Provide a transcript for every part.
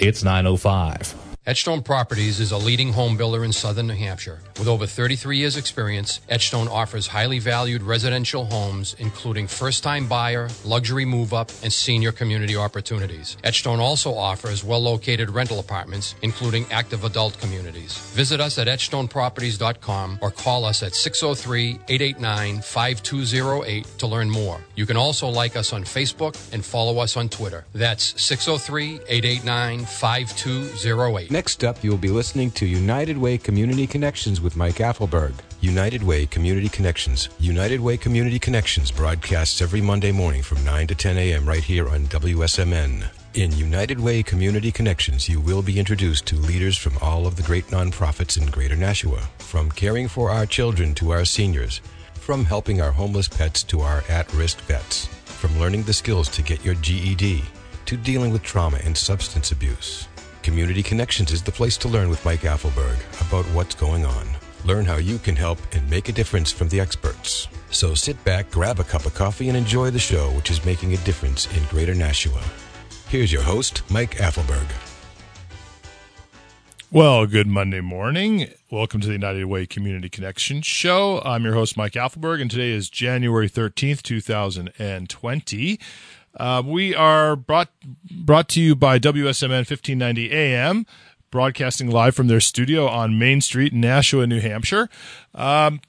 It's 905. Etchstone Properties is a leading home builder in southern New Hampshire. With over 33 years' experience, Etchstone offers highly valued residential homes, including first time buyer, luxury move up, and senior community opportunities. Etchstone also offers well located rental apartments, including active adult communities. Visit us at etchstoneproperties.com or call us at 603 889 5208 to learn more. You can also like us on Facebook and follow us on Twitter. That's 603 889 5208. Next up, you will be listening to United Way Community Connections with Mike Apfelberg. United Way Community Connections. United Way Community Connections broadcasts every Monday morning from 9 to 10 a.m. right here on WSMN. In United Way Community Connections, you will be introduced to leaders from all of the great nonprofits in Greater Nashua, from caring for our children to our seniors, from helping our homeless pets to our at risk vets, from learning the skills to get your GED to dealing with trauma and substance abuse. Community Connections is the place to learn with Mike Apfelberg about what's going on. Learn how you can help and make a difference from the experts. So sit back, grab a cup of coffee, and enjoy the show, which is making a difference in Greater Nashua. Here's your host, Mike Apfelberg. Well, good Monday morning. Welcome to the United Way Community Connection Show. I'm your host, Mike Apfelberg, and today is January 13th, 2020. Uh, we are brought brought to you by WSMN 1590 AM, broadcasting live from their studio on Main Street, Nashua, New Hampshire. Um,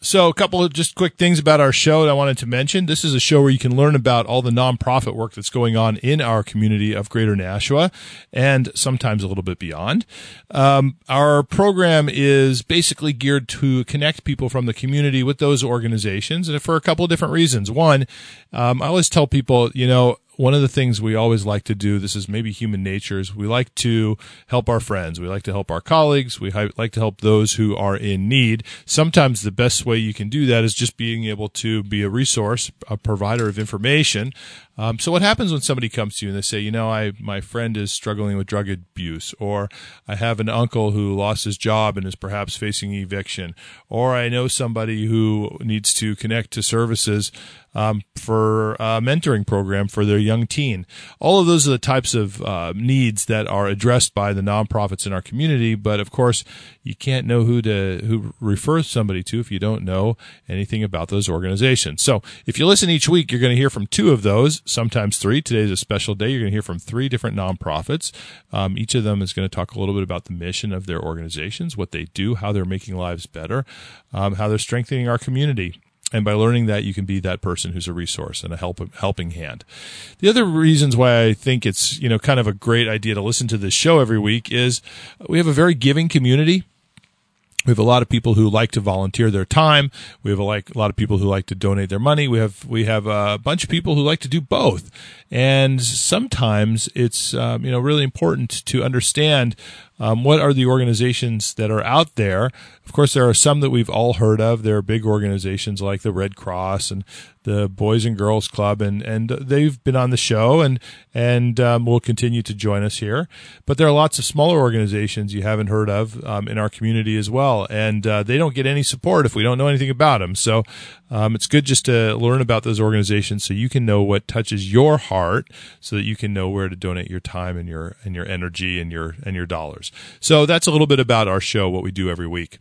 so, a couple of just quick things about our show that I wanted to mention. This is a show where you can learn about all the nonprofit work that's going on in our community of Greater Nashua and sometimes a little bit beyond. Um, our program is basically geared to connect people from the community with those organizations and for a couple of different reasons. One, um, I always tell people, you know, one of the things we always like to do, this is maybe human nature, is we like to help our friends. We like to help our colleagues. We like to help those who are in need. Sometimes the best way you can do that is just being able to be a resource, a provider of information. Um, so what happens when somebody comes to you and they say, you know, I, my friend is struggling with drug abuse, or I have an uncle who lost his job and is perhaps facing eviction, or I know somebody who needs to connect to services um, for a mentoring program for their young teen. All of those are the types of uh, needs that are addressed by the nonprofits in our community. But of course, you can't know who to who refer somebody to if you don't know anything about those organizations. So if you listen each week, you're going to hear from two of those, sometimes three. Today's a special day. You're going to hear from three different nonprofits. Um, each of them is going to talk a little bit about the mission of their organizations, what they do, how they're making lives better, um, how they're strengthening our community and by learning that you can be that person who's a resource and a help, helping hand the other reasons why i think it's you know kind of a great idea to listen to this show every week is we have a very giving community we have a lot of people who like to volunteer their time. We have a, like a lot of people who like to donate their money. We have we have a bunch of people who like to do both. And sometimes it's um, you know really important to understand um, what are the organizations that are out there? Of course, there are some that we've all heard of. There are big organizations like the Red Cross and the Boys and Girls Club, and and they've been on the show and and um, will continue to join us here. But there are lots of smaller organizations you haven't heard of um, in our community as well, and uh, they don't get any support if we don't know anything about them. So um, it's good just to learn about those organizations so you can know what touches your heart, so that you can know where to donate your time and your and your energy and your and your dollars. So that's a little bit about our show, what we do every week.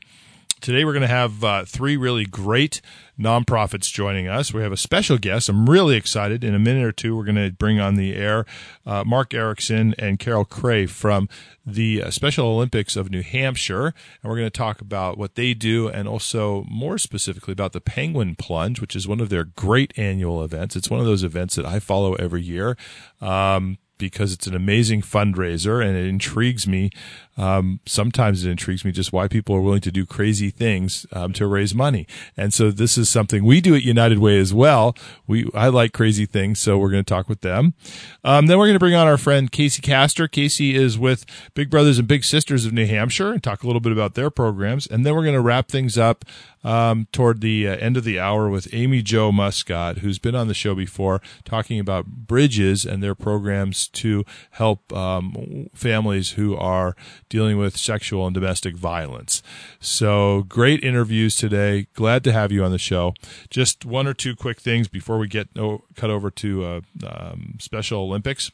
Today we're going to have uh, three really great nonprofits joining us. We have a special guest. I'm really excited. In a minute or two, we're going to bring on the air uh, Mark Erickson and Carol Cray from the uh, Special Olympics of New Hampshire. And we're going to talk about what they do and also more specifically about the Penguin Plunge, which is one of their great annual events. It's one of those events that I follow every year. Um, because it's an amazing fundraiser and it intrigues me um, sometimes it intrigues me just why people are willing to do crazy things um, to raise money. And so this is something we do at United Way as well. We I like crazy things, so we're going to talk with them. Um, then we're going to bring on our friend Casey Castor. Casey is with Big Brothers and Big Sisters of New Hampshire and talk a little bit about their programs. And then we're going to wrap things up um, toward the uh, end of the hour with Amy Jo Muscat, who's been on the show before, talking about bridges and their programs to help um, families who are dealing with sexual and domestic violence. So great interviews today. Glad to have you on the show. Just one or two quick things before we get cut over to uh, um, Special Olympics.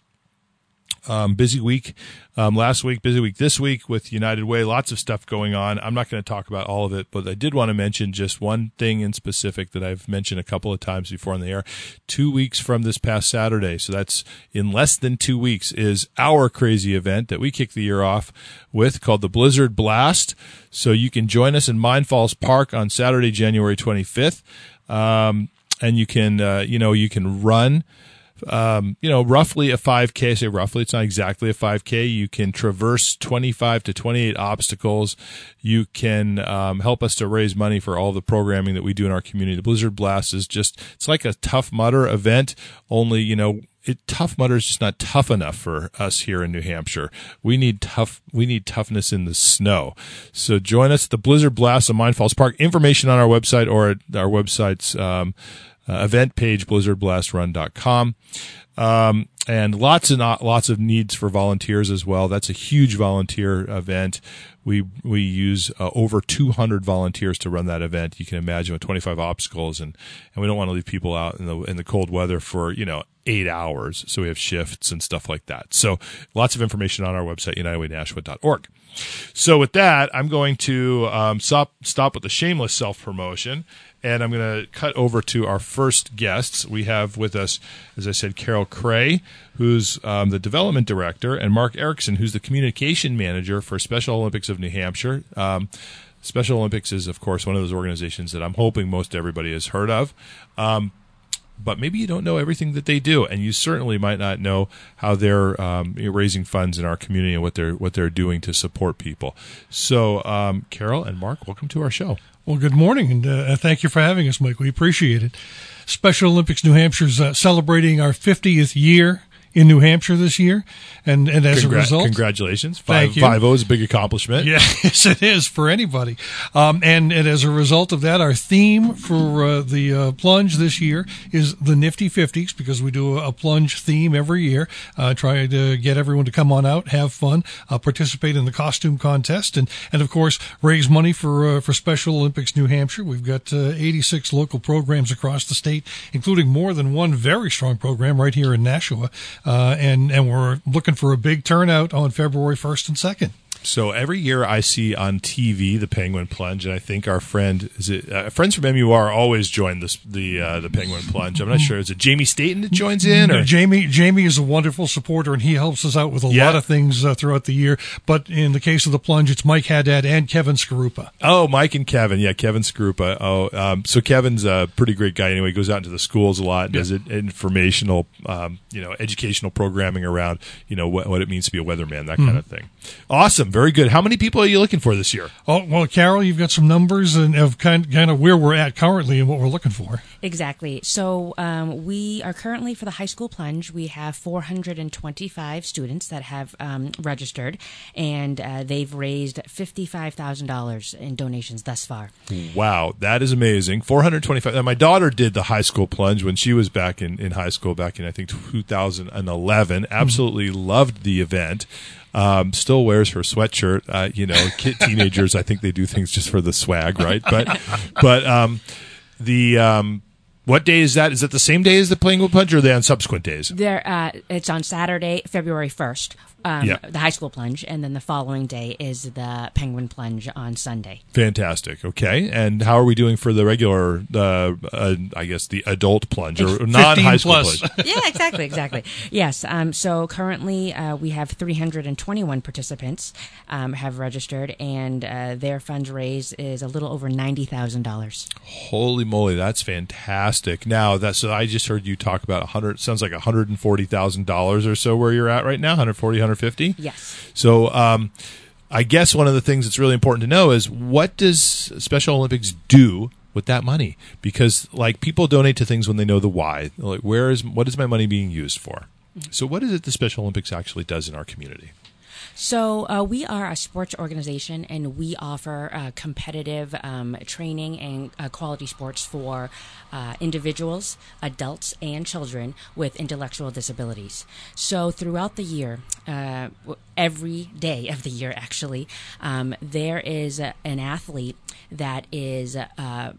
Um, busy week um, last week, busy week this week with United Way. Lots of stuff going on. I'm not going to talk about all of it, but I did want to mention just one thing in specific that I've mentioned a couple of times before on the air. Two weeks from this past Saturday, so that's in less than two weeks, is our crazy event that we kick the year off with called the Blizzard Blast. So you can join us in Mine Falls Park on Saturday, January 25th. Um, and you can, uh, you know, you can run um, you know, roughly a 5K. I say roughly, it's not exactly a 5K. You can traverse 25 to 28 obstacles. You can um, help us to raise money for all the programming that we do in our community. The Blizzard Blast is just, it's like a Tough Mudder event, only, you know, it, tough mudder is just not tough enough for us here in New Hampshire. We need tough, we need toughness in the snow. So join us at the Blizzard Blast of Mine Falls Park. Information on our website or at our website's, um, uh, event page, blizzardblastrun.com. Um, and lots and lots of needs for volunteers as well. That's a huge volunteer event. We we use uh, over 200 volunteers to run that event. You can imagine with 25 obstacles, and and we don't want to leave people out in the in the cold weather for you know eight hours. So we have shifts and stuff like that. So lots of information on our website, unitedwaynashua.org. So with that, I'm going to um, stop stop with the shameless self promotion, and I'm going to cut over to our first guests. We have with us, as I said, Carol Cray, who's um, the development director, and Mark Erickson, who's the communication manager for Special Olympics of New Hampshire. Um, Special Olympics is, of course, one of those organizations that I'm hoping most everybody has heard of. Um, but maybe you don't know everything that they do, and you certainly might not know how they're um, raising funds in our community and what they're what they're doing to support people. So, um, Carol and Mark, welcome to our show. Well, good morning, and uh, thank you for having us, Mike. We appreciate it. Special Olympics New Hampshire's uh, celebrating our 50th year in New Hampshire this year, and and as Congra- a result, congratulations, five thank you. five O is a big accomplishment. Yeah, yes, it is for anybody. Um, and and as a result of that, our theme for uh, the uh, plunge this year is the Nifty Fifties because we do a, plunge theme every year. Uh, try to get everyone to come on out, have fun, uh, participate in the costume contest, and and of course raise money for uh, for Special Olympics New Hampshire. We've got uh, 86 local programs across the state, including more than one very strong program right here in Nashua Uh, and and we're looking for a big turnout on February first and second. So every year I see on TV the Penguin Plunge, and I think our friend is it uh, friends from MUR always join this the uh, the Penguin Plunge. I'm not sure is it Jamie Staten that joins in or Jamie Jamie is a wonderful supporter and he helps us out with a yeah. lot of things uh, throughout the year. But in the case of the plunge, it's Mike Haddad and Kevin Skarupa. Oh, Mike and Kevin, yeah, Kevin Skarupa. Oh, um, so Kevin's a pretty great guy anyway. He goes out into the schools a lot, does it informational, um, you know, educational programming around you know what, what it means to be a weatherman, that mm-hmm. kind of thing. Awesome. Very good. How many people are you looking for this year? Oh, well, Carol, you've got some numbers and of kind, kind of where we're at currently and what we're looking for. Exactly. So um, we are currently for the high school plunge. We have 425 students that have um, registered, and uh, they've raised $55,000 in donations thus far. Wow, that is amazing. 425. Now, my daughter did the high school plunge when she was back in, in high school back in I think 2011. Absolutely mm-hmm. loved the event. Um, still wears her sweatshirt. Uh, you know, teenagers, I think they do things just for the swag, right? But, but um, the um, what day is that? Is it the same day as the Penguin Plunge, or are they on subsequent days? There, uh, it's on Saturday, February first, um, yeah. the high school plunge, and then the following day is the penguin plunge on Sunday. Fantastic. Okay, and how are we doing for the regular, uh, uh, I guess, the adult plunge or non-high school plunge? yeah, exactly, exactly. Yes. Um, so currently uh, we have 321 participants um, have registered, and uh, their fundraise is a little over ninety thousand dollars. Holy moly, that's fantastic! Now that's so I just heard you talk about a hundred. Sounds like a hundred and forty thousand dollars or so where you're at right now. 140, 150? Yes. So, um, I guess one of the things that's really important to know is what does Special Olympics do with that money? Because like people donate to things when they know the why. Like where is what is my money being used for? Mm-hmm. So what is it the Special Olympics actually does in our community? So uh, we are a sports organization, and we offer uh, competitive um, training and uh, quality sports for uh, individuals, adults, and children with intellectual disabilities. So throughout the year, uh, every day of the year, actually, um, there is a, an athlete that is uh,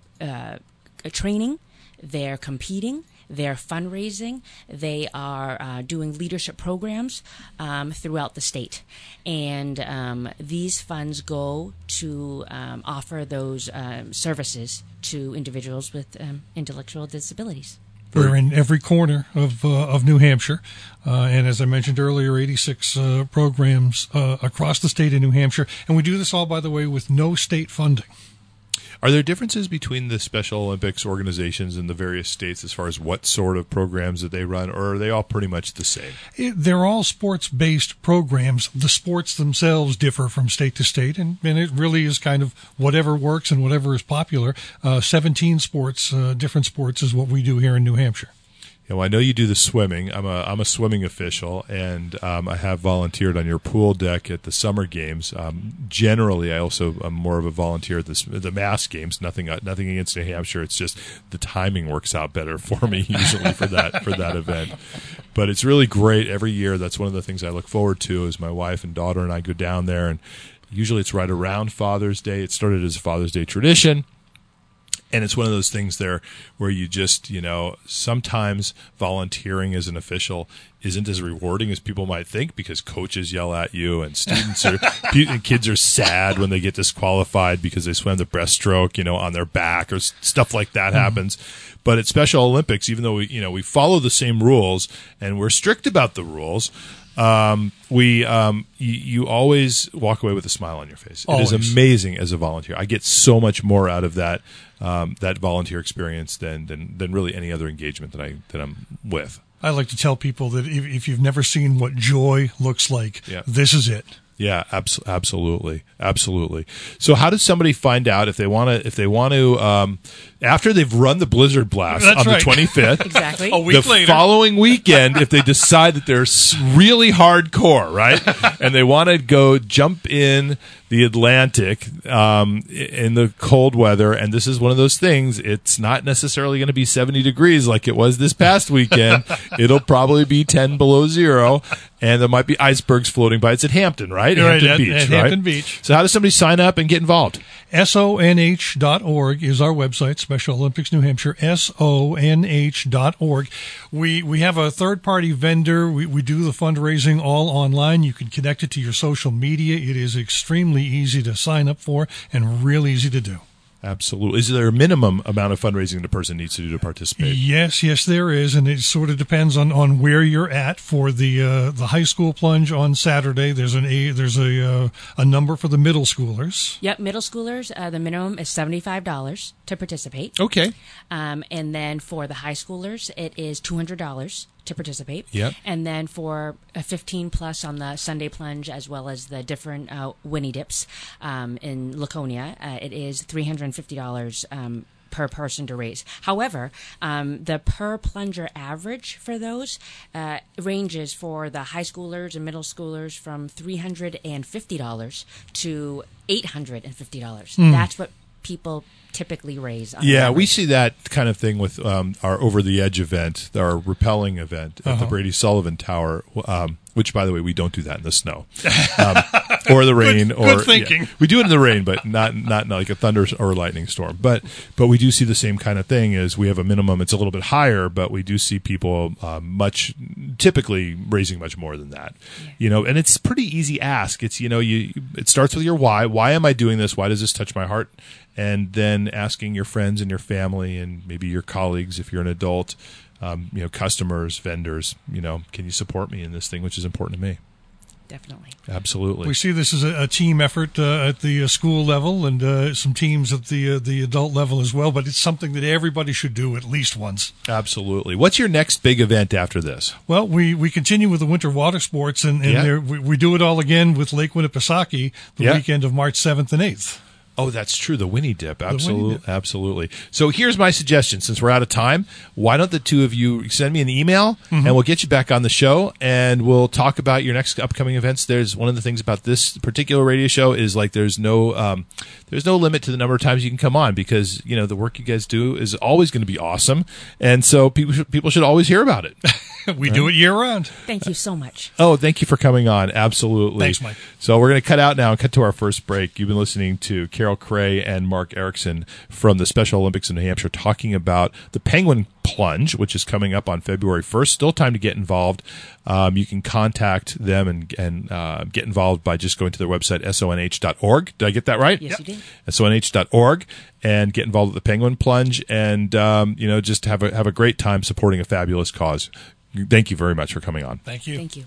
training, they're competing they're fundraising, they are uh, doing leadership programs um, throughout the state. And um, these funds go to um, offer those um, services to individuals with um, intellectual disabilities. We're in every corner of uh, of New Hampshire, uh, and as I mentioned earlier, 86 uh, programs uh, across the state of New Hampshire, and we do this all, by the way, with no state funding. Are there differences between the Special Olympics organizations in the various states as far as what sort of programs that they run, or are they all pretty much the same? It, they're all sports based programs. The sports themselves differ from state to state, and, and it really is kind of whatever works and whatever is popular. Uh, 17 sports, uh, different sports, is what we do here in New Hampshire. You know, I know you do the swimming. I'm a I'm a swimming official, and um, I have volunteered on your pool deck at the summer games. Um, generally, I also am more of a volunteer at the the mass games. Nothing uh, nothing against New Hampshire. It's just the timing works out better for me usually for that for that event. But it's really great every year. That's one of the things I look forward to. Is my wife and daughter and I go down there, and usually it's right around Father's Day. It started as a Father's Day tradition and it's one of those things there where you just you know sometimes volunteering as an official isn't as rewarding as people might think because coaches yell at you and students are and kids are sad when they get disqualified because they swam the breaststroke you know on their back or stuff like that mm-hmm. happens but at special olympics even though we you know we follow the same rules and we're strict about the rules um, we um, you, you, always walk away with a smile on your face. Always. It is amazing as a volunteer. I get so much more out of that um, that volunteer experience than, than than really any other engagement that I that I'm with. I like to tell people that if, if you've never seen what joy looks like, yeah. this is it. Yeah, abs- absolutely, absolutely. So, how does somebody find out if they want to? If they want to, um, after they've run the Blizzard Blast That's on right. the twenty fifth, exactly, a week the later. following weekend, if they decide that they're really hardcore, right, and they want to go jump in the Atlantic um, in the cold weather, and this is one of those things. It's not necessarily going to be 70 degrees like it was this past weekend. It'll probably be 10 below zero, and there might be icebergs floating by. It's at Hampton, right? right Hampton at, Beach, at right? Hampton Beach. So, how does somebody sign up and get involved? SONH.org is our website, Special Olympics New Hampshire, SONH.org. We, we have a third party vendor. We, we do the fundraising all online. You can connect it to your social media. It is extremely easy to sign up for and real easy to do. Absolutely. Is there a minimum amount of fundraising the person needs to do to participate? Yes, yes, there is, and it sort of depends on, on where you're at. For the uh, the high school plunge on Saturday, there's an a there's a uh, a number for the middle schoolers. Yep, middle schoolers. Uh, the minimum is seventy five dollars to participate. Okay. Um, and then for the high schoolers, it is two hundred dollars to participate. Yep. And then for a 15 plus on the Sunday plunge, as well as the different uh, Winni dips um, in Laconia, uh, it is $350 um, per person to raise. However, um, the per plunger average for those uh, ranges for the high schoolers and middle schoolers from $350 to $850. Mm. That's what people typically raise. yeah, we see that kind of thing with um, our over the edge event, our rappelling event at uh-huh. the Brady Sullivan Tower. Um, which, by the way, we don't do that in the snow um, or the rain. good, or good thinking. Yeah, we do it in the rain, but not, not like a thunder or lightning storm. But but we do see the same kind of thing. Is we have a minimum. It's a little bit higher, but we do see people uh, much typically raising much more than that. You know, and it's pretty easy ask. It's you know you it starts with your why. Why am I doing this? Why does this touch my heart? And then asking your friends and your family and maybe your colleagues if you're an adult um, you know, customers, vendors, you know, can you support me in this thing, which is important to me. Definitely. Absolutely. We see this as a, a team effort uh, at the uh, school level and uh, some teams at the uh, the adult level as well. But it's something that everybody should do at least once. Absolutely. What's your next big event after this? Well, we, we continue with the winter water sports, and, and yeah. we, we do it all again with Lake Winnipesaukee the yeah. weekend of March seventh and eighth. Oh, that's true. The Winni dip. Absolutely. Dip. Absolutely. So here's my suggestion. Since we're out of time, why don't the two of you send me an email mm-hmm. and we'll get you back on the show and we'll talk about your next upcoming events. There's one of the things about this particular radio show is like there's no, um, there's no limit to the number of times you can come on because, you know, the work you guys do is always going to be awesome. And so people, should, people should always hear about it. we do it year round. Thank you so much. Oh, thank you for coming on. Absolutely. Thanks, Mike. So we're going to cut out now and cut to our first break. You've been listening to Carol Cray and Mark Erickson from the Special Olympics in New Hampshire talking about the Penguin Plunge, which is coming up on February 1st. Still time to get involved. Um, you can contact them and, and uh, get involved by just going to their website, sonh.org. Did I get that right? Yes, you did. sonh.org and get involved with the Penguin Plunge and, um, you know, just have a, have a great time supporting a fabulous cause. Thank you very much for coming on. Thank you. Thank you.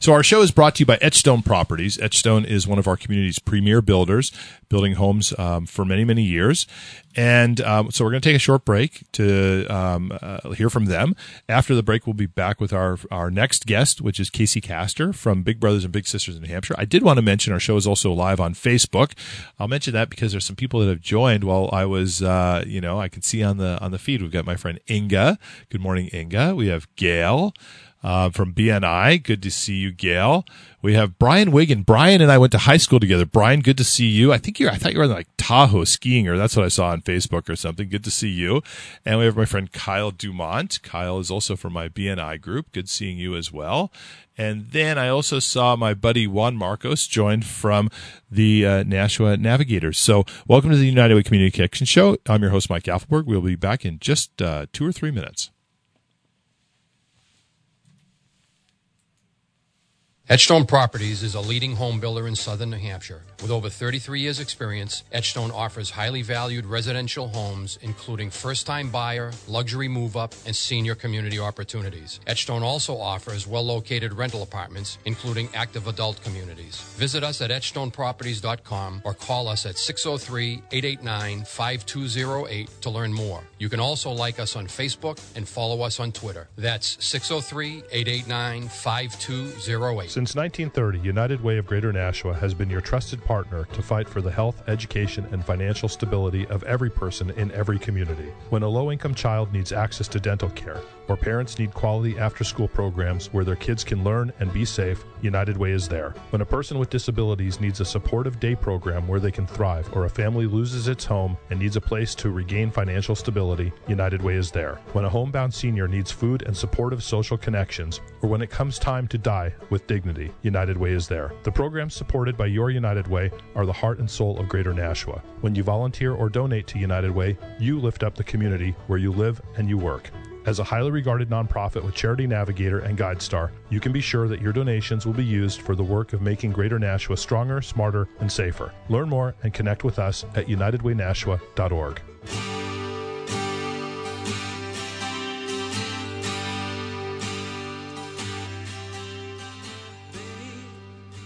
So our show is brought to you by Etchstone Properties. Etchstone is one of our community's premier builders, building homes um, for many, many years. And um, so we're going to take a short break to um, uh, hear from them. After the break, we'll be back with our our next guest, which is Casey Castor from Big Brothers and Big Sisters in New Hampshire. I did want to mention our show is also live on Facebook. I'll mention that because there's some people that have joined while I was, uh, you know, I can see on the on the feed. We've got my friend Inga. Good morning, Inga. We have Gail uh, from BNI. Good to see you, Gail. We have Brian Wigan. Brian and I went to high school together. Brian, good to see you. I think you're, I thought you were like Tahoe skiing or that's what I saw on Facebook or something. Good to see you. And we have my friend Kyle Dumont. Kyle is also from my BNI group. Good seeing you as well. And then I also saw my buddy Juan Marcos joined from the uh, Nashua Navigators. So welcome to the United Way Community Connection Show. I'm your host, Mike Apfelberg. We'll be back in just uh, two or three minutes. Etchstone Properties is a leading home builder in southern New Hampshire. With over 33 years' experience, Etchstone offers highly valued residential homes, including first time buyer, luxury move up, and senior community opportunities. Etchstone also offers well located rental apartments, including active adult communities. Visit us at etchstoneproperties.com or call us at 603 889 5208 to learn more. You can also like us on Facebook and follow us on Twitter. That's 603 889 5208. Since 1930, United Way of Greater Nashua has been your trusted partner to fight for the health, education, and financial stability of every person in every community. When a low income child needs access to dental care, or parents need quality after school programs where their kids can learn and be safe, United Way is there. When a person with disabilities needs a supportive day program where they can thrive, or a family loses its home and needs a place to regain financial stability, United Way is there. When a homebound senior needs food and supportive social connections, or when it comes time to die with dignity, United Way is there. The programs supported by your United Way are the heart and soul of Greater Nashua. When you volunteer or donate to United Way, you lift up the community where you live and you work. As a highly regarded nonprofit with Charity Navigator and GuideStar, you can be sure that your donations will be used for the work of making Greater Nashua stronger, smarter, and safer. Learn more and connect with us at unitedwaynashua.org.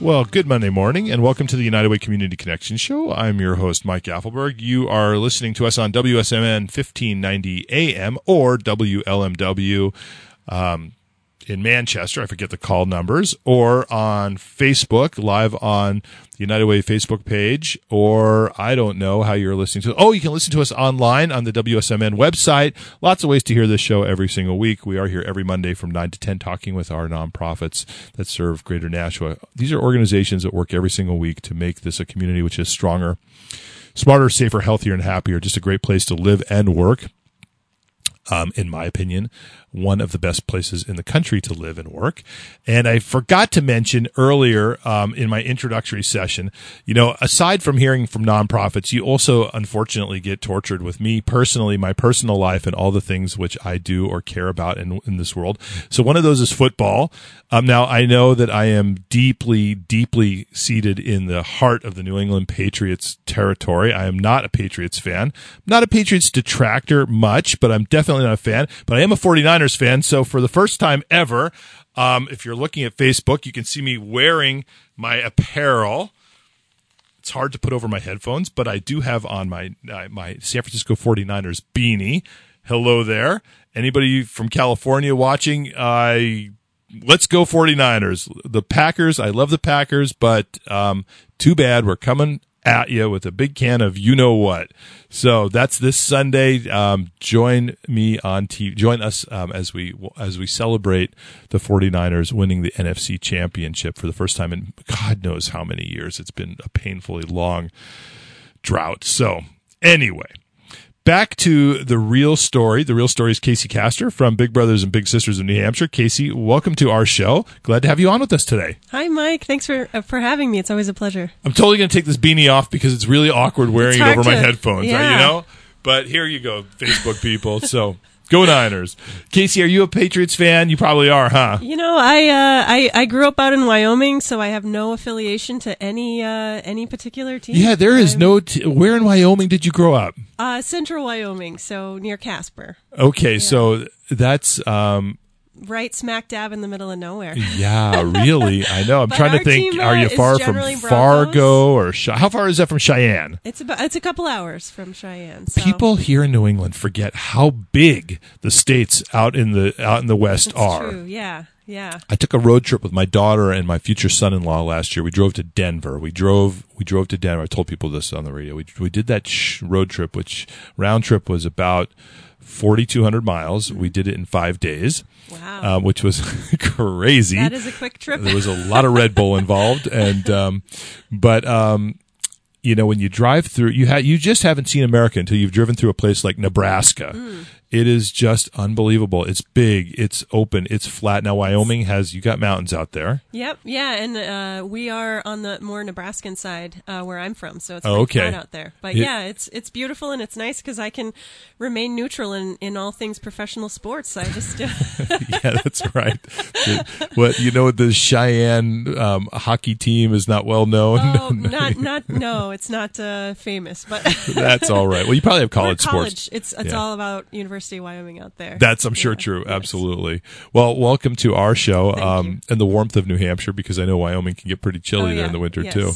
Well, good Monday morning, and welcome to the United Way Community Connection Show. I'm your host, Mike Apfelberg. You are listening to us on WSMN 1590 AM or WLMW um, in Manchester. I forget the call numbers, or on Facebook, live on the United Way Facebook page, or I don't know how you're listening to. Oh, you can listen to us online on the WSMN website. Lots of ways to hear this show every single week. We are here every Monday from 9 to 10 talking with our nonprofits that serve Greater Nashua. These are organizations that work every single week to make this a community which is stronger, smarter, safer, healthier, and happier. Just a great place to live and work. Um, in my opinion, one of the best places in the country to live and work. And I forgot to mention earlier um, in my introductory session, you know, aside from hearing from nonprofits, you also unfortunately get tortured with me personally, my personal life, and all the things which I do or care about in, in this world. So one of those is football. Um, now I know that I am deeply, deeply seated in the heart of the New England Patriots territory. I am not a Patriots fan, I'm not a Patriots detractor much, but I'm definitely not a fan. But I am a 49ers fan. So for the first time ever, um, if you're looking at Facebook, you can see me wearing my apparel. It's hard to put over my headphones, but I do have on my uh, my San Francisco 49ers beanie. Hello there. Anybody from California watching? I let's go 49ers. The Packers, I love the Packers, but um, too bad we're coming at you with a big can of you know what. So that's this Sunday. Um, join me on TV. Join us um, as we as we celebrate the 49ers winning the NFC Championship for the first time in God knows how many years. It's been a painfully long drought. So anyway, back to the real story. The real story is Casey Castor from Big Brothers and Big Sisters of New Hampshire. Casey, welcome to our show. Glad to have you on with us today. Hi, Mike. Thanks for uh, for having me. It's always a pleasure. I'm totally going to take this beanie off because it's really awkward wearing it hard over my headphones. yeah. You know. But here you go, Facebook people. So go Niners. Casey, are you a Patriots fan? You probably are, huh? You know, I uh, I I grew up out in Wyoming, so I have no affiliation to any uh, any particular team. Yeah, there is I'm, no. T- where in Wyoming did you grow up? uh, Central Wyoming, so near Casper, Okay, so that's um right smack dab in the middle of nowhere. yeah, really. I know. I'm But trying to think. are uh, you far from Fargo or how far is that from Cheyenne? It's about it's a couple hours from Cheyenne. So People here in New England forget how big the states out in the out in the West are. true. Yeah, yeah. I took a road trip with my daughter and my future son-in-law last year. We drove to Denver. We drove we drove to Denver. I told people this on the radio. We we did that sh- road trip, which round trip was about 4,200 miles. We did it in five days, Wow, um, which was crazy. that is a quick trip. There was a lot of Red Bull involved, and um, but um, you know when you drive through, you ha- you just haven't seen America until you've driven through a place like Nebraska. Hmm. It is just unbelievable. It's big, it's open, it's flat. Now Wyoming has you got mountains out there. Yep, yeah, and uh, we are on the more Nebraskan side uh, where I'm from, so it's Oh, okay. flat out there. But It- yeah, it's it's beautiful and it's nice because I can remain neutral in, in all things professional sports. I just yeah, that's right. What you know, the Cheyenne um, hockey team is not well known. oh, not not no, it's not uh, famous, but that's all right. Well, you probably have college college. sports. It's it's Yeah. all about University of Wyoming out there. That's I'm sure Yeah, true. yes. Absolutely. Well, welcome to our show um, and the warmth of New Hampshire because I know Wyoming can get pretty chilly Oh, there yeah. in the winter Yes. too.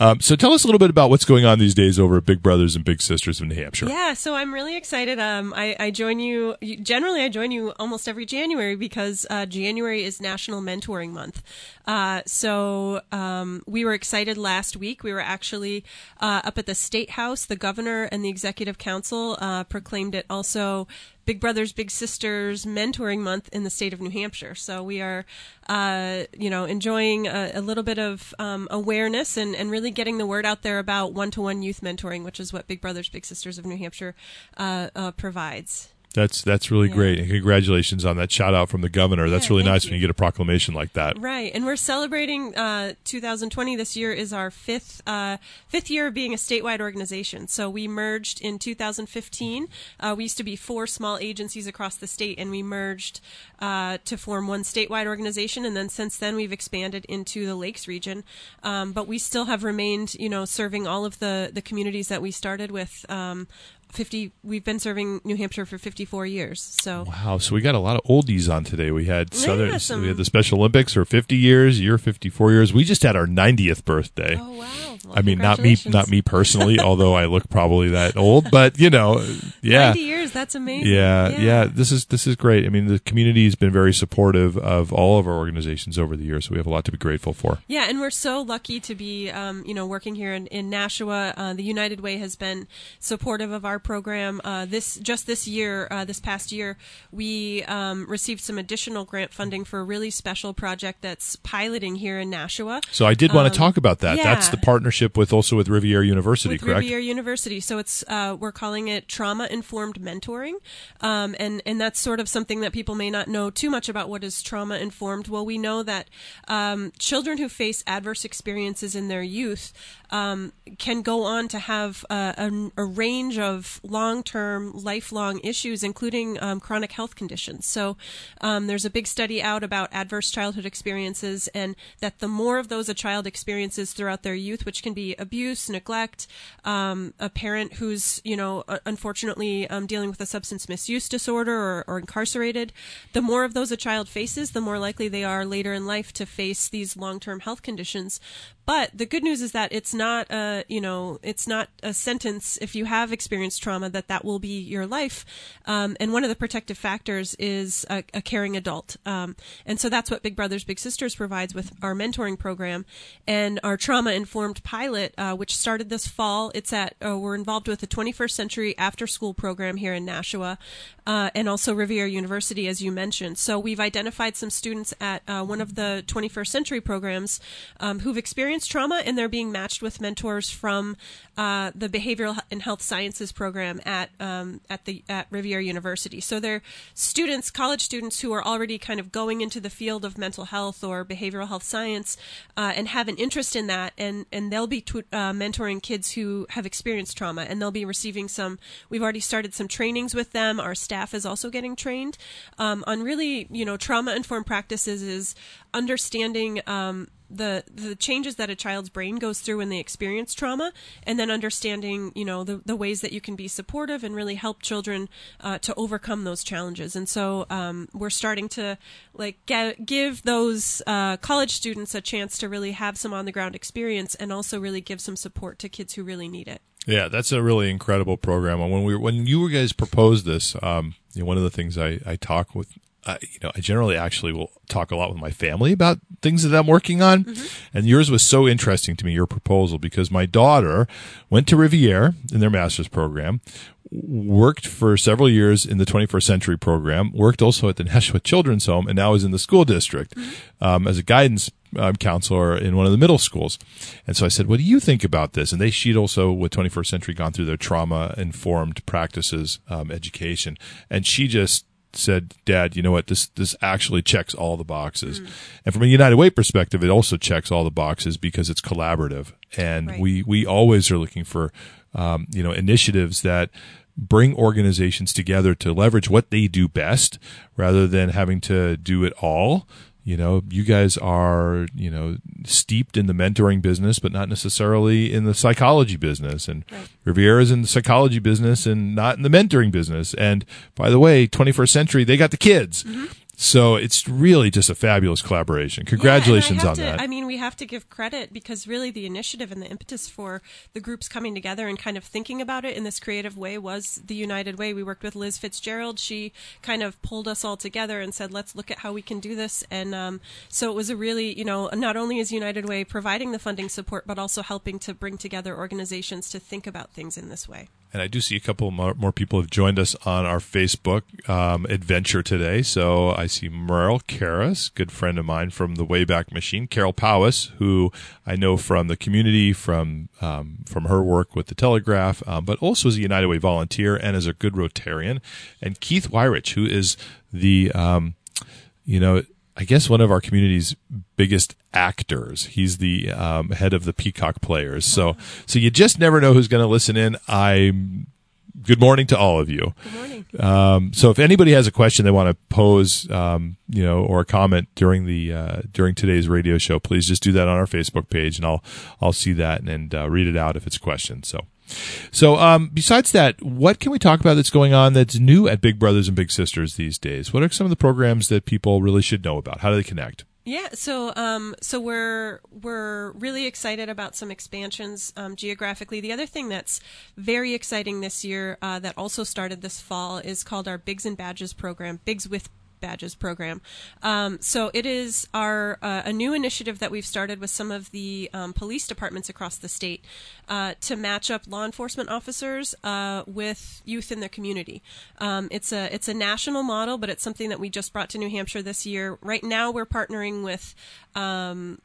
Um, so tell us a little bit about what's going on these days over at Big Brothers and Big Sisters of New Hampshire. Yeah, so I'm really excited. Um, I, I join you. Generally, I join you almost every January because uh, January is National Mentoring Month. Uh, so um, we were excited last week. We were actually uh, up at the State House. The governor and the Executive Council uh, proclaimed it also Big Brothers Big Sisters Mentoring Month in the state of New Hampshire. So we are, uh, you know, enjoying a, a little bit of um, awareness and, and really getting the word out there about one-to-one youth mentoring, which is what Big Brothers Big Sisters of New Hampshire uh, uh, provides. That's that's really Yeah. great, and congratulations on that shout out from the governor. That's Yeah, really nice you. when you get a proclamation like that. Right, and we're celebrating uh, 2020. This year is our fifth uh, fifth year of being a statewide organization. So we merged in 2015. Uh, we used to be four small agencies across the state, and we merged uh, to form one statewide organization. And then since then, we've expanded into the Lakes region. Um, but we still have remained, you know, serving all of the the communities that we started with. Um, 50 we've been serving New Hampshire for 54 years. So Wow, so we got a lot of oldies on today. We had Southern, Yeah, some- we had the Special Olympics for 50 years, you're 54 years. We just had our 90th birthday. Oh wow. Well, I mean, not me, not me personally, although I look probably that old, but you know, yeah. 90 years, that's amazing. Yeah, yeah, This is this is great. I mean, the community has been very supportive of all of our organizations over the years, so we have a lot to be grateful for. Yeah, and we're so lucky to be, um, you know, working here in, in Nashua. Uh, the United Way has been supportive of our program. Uh, this just this year, uh, this past year, we um, received some additional grant funding for a really special project that's piloting here in Nashua. So I did want to talk about that. Um, yeah. That's the partnership with also with Rivier University, with correct? Rivier University. So it's uh, we're calling it trauma informed mentoring, um, and and that's sort of something that people may not know too much about. What is trauma informed? Well, we know that um, children who face adverse experiences in their youth um, can go on to have uh, a, a range of long term, lifelong issues, including um, chronic health conditions. So um, there's a big study out about adverse childhood experiences, and that the more of those a child experiences throughout their youth, which can be abuse, neglect, um, a parent who's you know uh, unfortunately um, dealing with a substance misuse disorder or, or incarcerated, the more of those a child faces, the more likely they are later in life to face these long-term health conditions. But the good news is that it's not a you know it's not a sentence if you have experienced trauma that that will be your life. Um, and one of the protective factors is a, a caring adult. Um, and so that's what Big Brothers Big Sisters provides with our mentoring program and our trauma informed pilot, uh, which started this fall. It's at uh, we're involved with the 21st Century After School program here in Nashua, uh, and also Rivier University, as you mentioned. So we've identified some students at uh, one of the 21st Century programs um, who've experienced trauma, and they're being matched with mentors from uh, the Behavioral and Health Sciences program at um, at the at Rivier University. So they're students, college students who are already kind of going into the field of mental health or behavioral health science uh, and have an interest in that, and and they'll be tw- uh, mentoring kids who have experienced trauma, and they'll be receiving some. We've already started some trainings with them. Our staff is also getting trained um, on really you know trauma informed practices is understanding um, the the changes that a child's brain goes through when they experience trauma, and then understanding you know the the ways that you can be supportive and really help children uh, to overcome those challenges. And so um, we're starting to like get, give those uh, college students a chance to really have some on the ground experience, and also really give some support to kids who really need it. Yeah, that's a really incredible program. And when we when you guys proposed this, um, you know, one of the things I, I talk with uh, you know, I generally actually will talk a lot with my family about things that I'm working on. Mm-hmm. And yours was so interesting to me, your proposal, because my daughter went to Rivier in their master's program, worked for several years in the 21st century program, worked also at the Nashua Children's Home, and now is in the school district mm-hmm. um, as a guidance um, counselor in one of the middle schools. And so I said, what do you think about this? And they, she'd also with 21st century gone through their trauma informed practices, um, education. And she just said, Dad, you know what? This, this actually checks all the boxes. Mm. And from a United Way perspective, it also checks all the boxes because it's collaborative. And right. we, we always are looking for, um, you know, initiatives that bring organizations together to leverage what they do best rather than having to do it all you know you guys are you know steeped in the mentoring business but not necessarily in the psychology business and right. Rivier is in the psychology business and not in the mentoring business and by the way 21st century they got the kids mm-hmm. So it's really just a fabulous collaboration. Congratulations yeah, on to, that. I mean, we have to give credit because really the initiative and the impetus for the groups coming together and kind of thinking about it in this creative way was the United Way. We worked with Liz Fitzgerald. She kind of pulled us all together and said, let's look at how we can do this. And um, so it was a really, you know, not only is United Way providing the funding support, but also helping to bring together organizations to think about things in this way. And I do see a couple more, more people have joined us on our Facebook um, adventure today. So I see Merle Karras, good friend of mine from the Wayback Machine, Carol Powis, who I know from the community, from um, from her work with the Telegraph, um, but also as a United Way volunteer and as a good Rotarian, and Keith Wyrich, who is the um, you know I guess one of our community's biggest actors. He's the um, head of the Peacock Players. So, so you just never know who's going to listen in. I good morning to all of you. Good morning. Um, so, if anybody has a question they want to pose, um, you know, or a comment during the uh, during today's radio show, please just do that on our Facebook page, and I'll I'll see that and, and uh, read it out if it's a question. So. So, um, besides that, what can we talk about that's going on that's new at Big Brothers and Big Sisters these days? What are some of the programs that people really should know about? How do they connect? Yeah, so um, so we're we're really excited about some expansions um, geographically. The other thing that's very exciting this year uh, that also started this fall is called our Bigs and Badges program, Bigs with badges program. Um, so it is our uh, a new initiative that we've started with some of the um, police departments across the state uh, to match up law enforcement officers uh, with youth in their community. Um, it's a it's a national model, but it's something that we just brought to New Hampshire this year. Right now, we're partnering with um,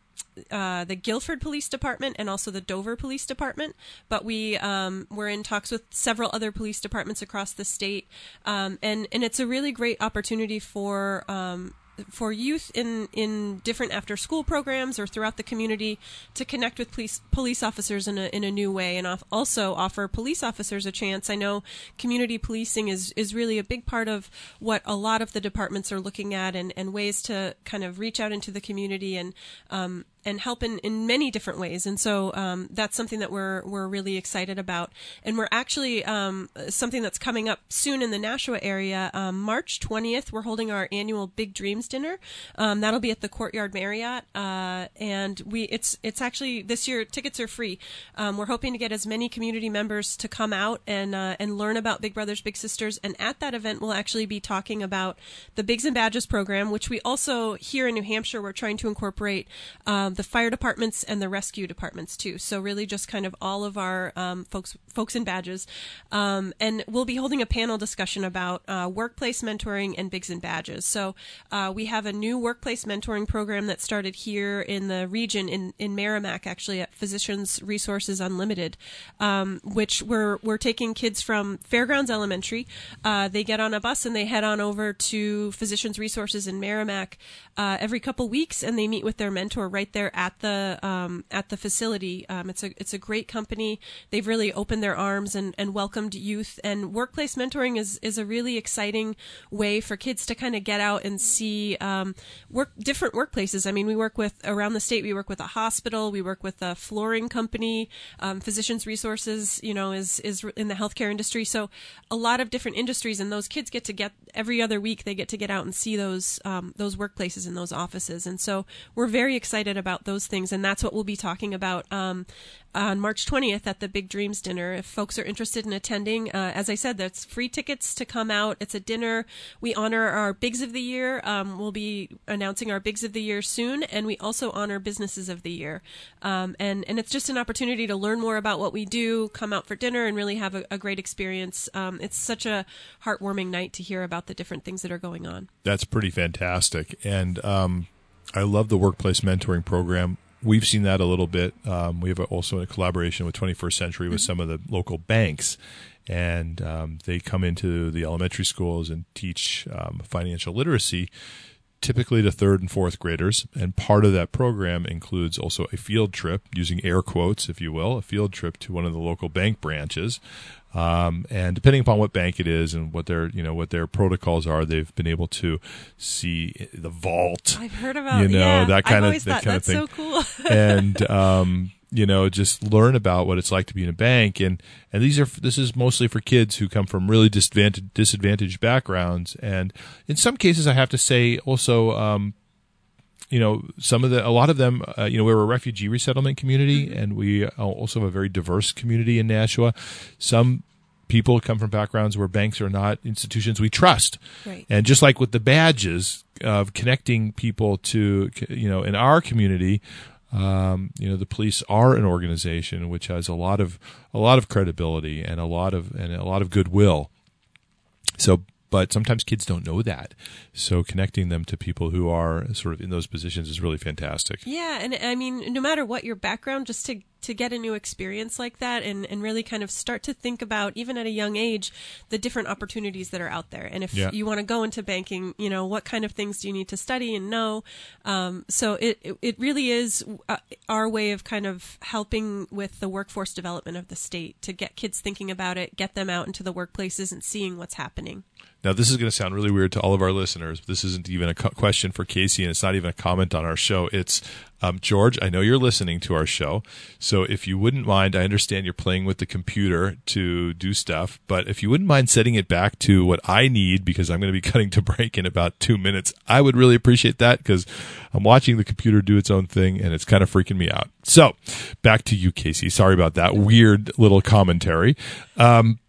uh, the Gilford Police Department and also the Dover Police Department, but we um, we're in talks with several other police departments across the state, um, and and it's a really great opportunity for um, for youth in in different after school programs or throughout the community to connect with police police officers in a in a new way and also offer police officers a chance. I know community policing is is really a big part of what a lot of the departments are looking at and and ways to kind of reach out into the community and um, and help in, in many different ways. And so um, that's something that we're we're really excited about. And we're actually um, something that's coming up soon in the Nashua area. Um, March 20th, we're holding our annual Big Dreams dinner. Um, that'll be at the Courtyard Marriott, uh, and we it's it's actually this year tickets are free. Um, we're hoping to get as many community members to come out and uh, and learn about Big Brothers Big Sisters. And at that event, we'll actually be talking about the Bigs and Badges program, which we also here in New Hampshire we're trying to incorporate. Um, the fire departments and the rescue departments too. So really, just kind of all of our um, folks, folks in badges, um, and we'll be holding a panel discussion about uh, workplace mentoring and bigs and badges. So uh, we have a new workplace mentoring program that started here in the region in in Merrimack, actually at Physicians Resources Unlimited, um, which we're we're taking kids from Fairgrounds Elementary. Uh, they get on a bus and they head on over to Physicians Resources in Merrimack uh, every couple weeks, and they meet with their mentor right there at the um, at the facility. Um, it's a it's a great company. They've really opened their arms and, and welcomed youth. And workplace mentoring is is a really exciting way for kids to kind of get out and see um, work different workplaces. I mean, we work with around the state. We work with a hospital. We work with a flooring company. Um, Physicians Resources, you know, is is in the healthcare industry. So a lot of different industries, and those kids get to get every other week. They get to get out and see those um, those workplaces in those offices. And so we're very excited about those things. And that's what we'll be talking about um, on March 20th at the Big Dreams dinner. If folks are interested in attending, uh, as I said, that's free tickets to come out. It's a dinner. We honor our Bigs of the Year. Um, we'll be announcing our Bigs of the Year soon, and we also honor Businesses of the Year. Um, and and it's just an opportunity to learn more about what we do, come out for dinner, and really have a, a great experience. Um, it's such a heartwarming night to hear about the different things that are going on. That's pretty fantastic, and um, I love the workplace mentoring program we've seen that a little bit. Um, we have also a collaboration with 21st Century with some of the local banks, and um, they come into the elementary schools and teach um, financial literacy. Typically to third and fourth graders, and part of that program includes also a field trip, using air quotes, if you will, a field trip to one of the local bank branches, um, and depending upon what bank it is and what their you know what their protocols are, they've been able to see the vault. I've heard about you know yeah. that kind I've of that thought, kind of that's thing. so cool. and um, you know just learn about what it's like to be in a bank and and these are this is mostly for kids who come from really disadvantaged disadvantaged backgrounds and in some cases I have to say also um, you know some of the a lot of them uh, you know we're a refugee resettlement community Mm-hmm. and we also have a very diverse community in Nashua some people come from backgrounds where banks are not institutions we trust Right. and just like with the badges of connecting people to you know in our community um, you know the police are an organization which has a lot of a lot of credibility and a lot of and a lot of goodwill. So but sometimes kids don't know that. So connecting them to people who are sort of in those positions is really fantastic. Yeah, and I mean, no matter what your background, just to to get a new experience like that and, and really kind of start to think about, even at a young age, the different opportunities that are out there. And if Yeah. you want to go into banking, you know, what kind of things do you need to study and know? Um, so it, it, it really is uh, our way of kind of helping with the workforce development of the state to get kids thinking about it, get them out into the workplaces and seeing what's happening. Now, this is going to sound really weird to all of our listeners. This isn't even a co- question for Casey, and it's not even a comment on our show. It's um, George. I know you're listening to our show, so if you wouldn't mind, I understand you're playing with the computer to do stuff, but if you wouldn't mind setting it back to what I need because I'm going to be cutting to break in about two minutes, I would really appreciate that because I'm watching the computer do its own thing, and it's kind of freaking me out. So, back to you, Casey. Sorry about that weird little commentary. Um,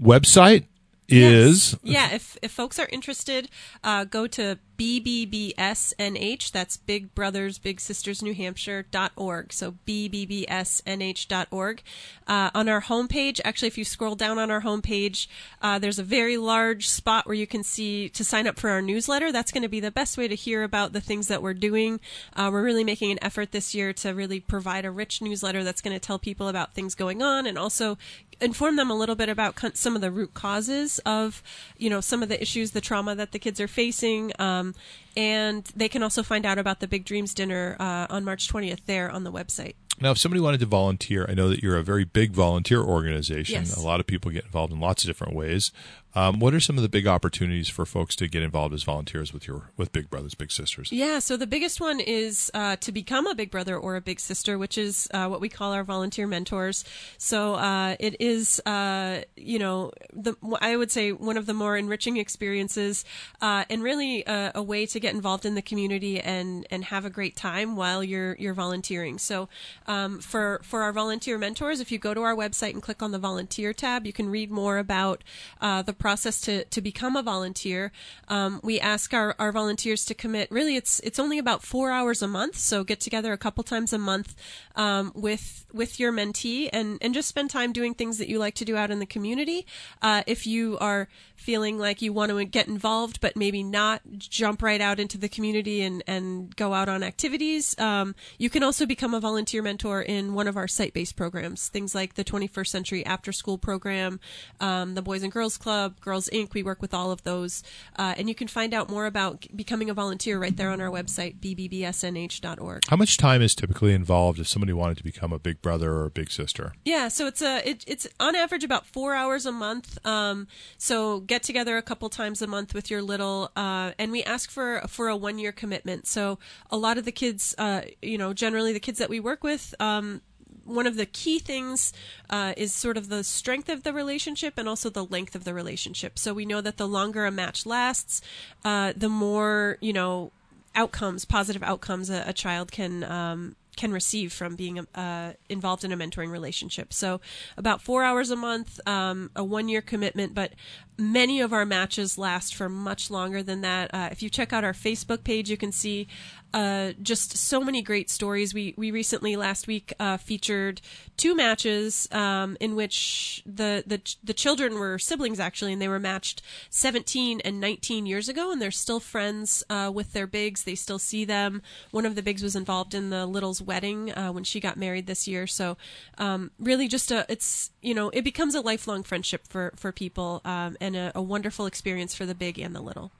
website is. Yes. yeah if if folks are interested uh, go to bbbsnh that's big brothers big sisters new hampshire dot org. So bbbsnh dot org. Uh, on our homepage actually if you scroll down on our homepage uh, there's a very large spot where you can see to sign up for our newsletter. That's going to be the best way to hear about the things that we're doing. Uh, we're really making an effort this year to really provide a rich newsletter that's going to tell people about things going on and also inform them a little bit about some of the root causes of you know some of the issues the trauma that the kids are facing um, and they can also find out about the big dreams dinner uh, on march 20th there on the website Now, if somebody wanted to volunteer, I know that you're a very big volunteer organization. Yes. A lot of people get involved in lots of different ways. Um, what are some of the big opportunities for folks to get involved as volunteers with your with Big Brothers Big Sisters? Yeah, so the biggest one is uh, to become a big brother or a big sister, which is uh, what we call our volunteer mentors. So uh, it is, uh, you know, the I would say one of the more enriching experiences, uh, and really a, a way to get involved in the community and and have a great time while you're you're volunteering. So um, for for our volunteer mentors, if you go to our website and click on the volunteer tab, you can read more about uh, the process to to become a volunteer. Um, we ask our, our volunteers to commit. Really, it's it's only about four hours a month. So get together a couple times a month um, with with your mentee and and just spend time doing things that you like to do out in the community. Uh, if you are feeling like you want to get involved, but maybe not jump right out into the community and, and go out on activities, um, you can also become a volunteer mentor in one of our site based programs. Things like the 21st Century After School Program, um, the Boys and Girls Club, Girls Inc. We work with all of those. Uh, and you can find out more about becoming a volunteer right there on our website, bbbsnh.org. How much time is typically involved if somebody wanted to become a big brother or a big sister? Yeah, so it's a it, it's on average about four hours a month. Um, so get together a couple times a month with your little, uh, and we ask for for a one year commitment. So a lot of the kids, uh, you know, generally the kids that we work with. Um, one of the key things uh, is sort of the strength of the relationship and also the length of the relationship. So we know that the longer a match lasts, uh, the more you know outcomes, positive outcomes a, a child can um, can receive from being uh, involved in a mentoring relationship. So, about four hours a month, um, a one year commitment, but many of our matches last for much longer than that. Uh, if you check out our Facebook page, you can see uh, just so many great stories. We we recently last week uh, featured two matches um, in which the, the the children were siblings actually, and they were matched 17 and 19 years ago, and they're still friends uh, with their bigs. They still see them. One of the bigs was involved in the little's wedding uh, when she got married this year. So um, really, just a it's you know it becomes a lifelong friendship for for people um, and a, a wonderful experience for the big and the little.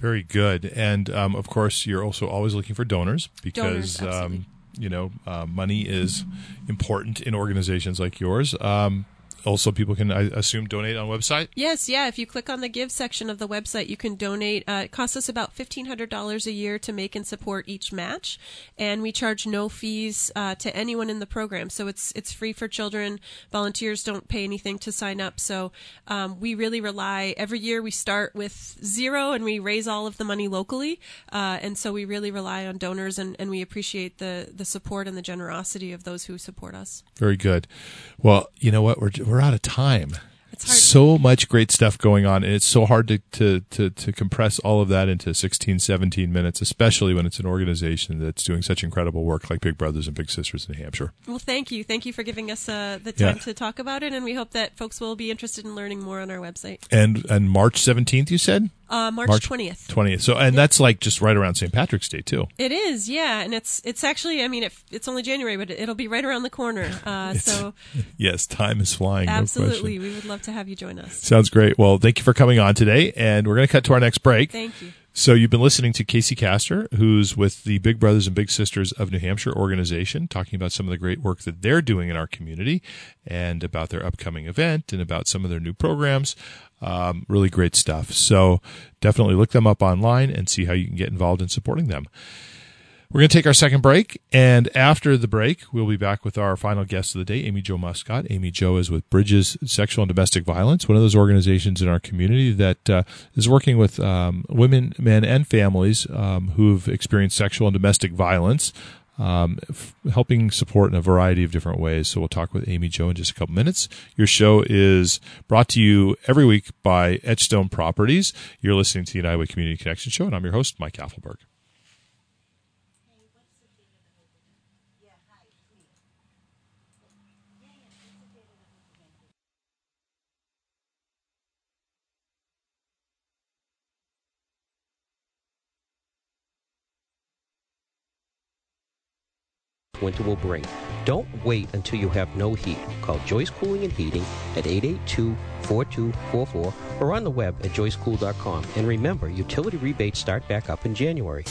Very good. And um, of course, you're also always looking for donors because, Donors, um, you know, uh, money is important in organizations like yours. Um, also, people can, I assume, donate on website. Yes, yeah. If you click on the give section of the website, you can donate. Uh, it costs us about fifteen hundred dollars a year to make and support each match, and we charge no fees uh, to anyone in the program. So it's it's free for children. Volunteers don't pay anything to sign up. So um, we really rely. Every year we start with zero, and we raise all of the money locally. Uh, and so we really rely on donors, and, and we appreciate the the support and the generosity of those who support us. Very good. Well, you know what? We're we're out of time. So much great stuff going on, and it's so hard to, to, to, to compress all of that into 16, 17 minutes, especially when it's an organization that's doing such incredible work like Big Brothers and Big Sisters in New Hampshire. Well, thank you. Thank you for giving us uh, the time Yeah. to talk about it, and we hope that folks will be interested in learning more on our website. And and March 17th, you said? Uh, March twentieth. 20th. So, and that's like just right around St. Patrick's Day, too. It is, yeah, and it's it's actually. I mean, it, it's only January, but it'll be right around the corner. Uh, so Yes, time is flying. absolutely, question. we would love to have you join us. Sounds great. Well, thank you for coming on today, and we're going to cut to our next break. Thank you. So you've been listening to Casey Castor, who's with the Big Brothers and Big Sisters of New Hampshire organization, talking about some of the great work that they're doing in our community and about their upcoming event and about some of their new programs. Um, really great stuff. So definitely look them up online and see how you can get involved in supporting them. We're going to take our second break, and after the break, we'll be back with our final guest of the day, Amy Jo Muscott. Amy Jo is with Bridges Sexual and Domestic Violence, one of those organizations in our community that uh, is working with um, women, men, and families um, who've experienced sexual and domestic violence, um, f- helping support in a variety of different ways. So we'll talk with Amy Jo in just a couple minutes. Your show is brought to you every week by Etchstone Properties. You're listening to the United Way Community Connection Show, and I'm your host, Mike Apfelberg. Winter will bring. Don't wait until you have no heat. Call Joyce Cooling and Heating at 882-4244 or on the web at joycecool.com. And remember, utility rebates start back up in January.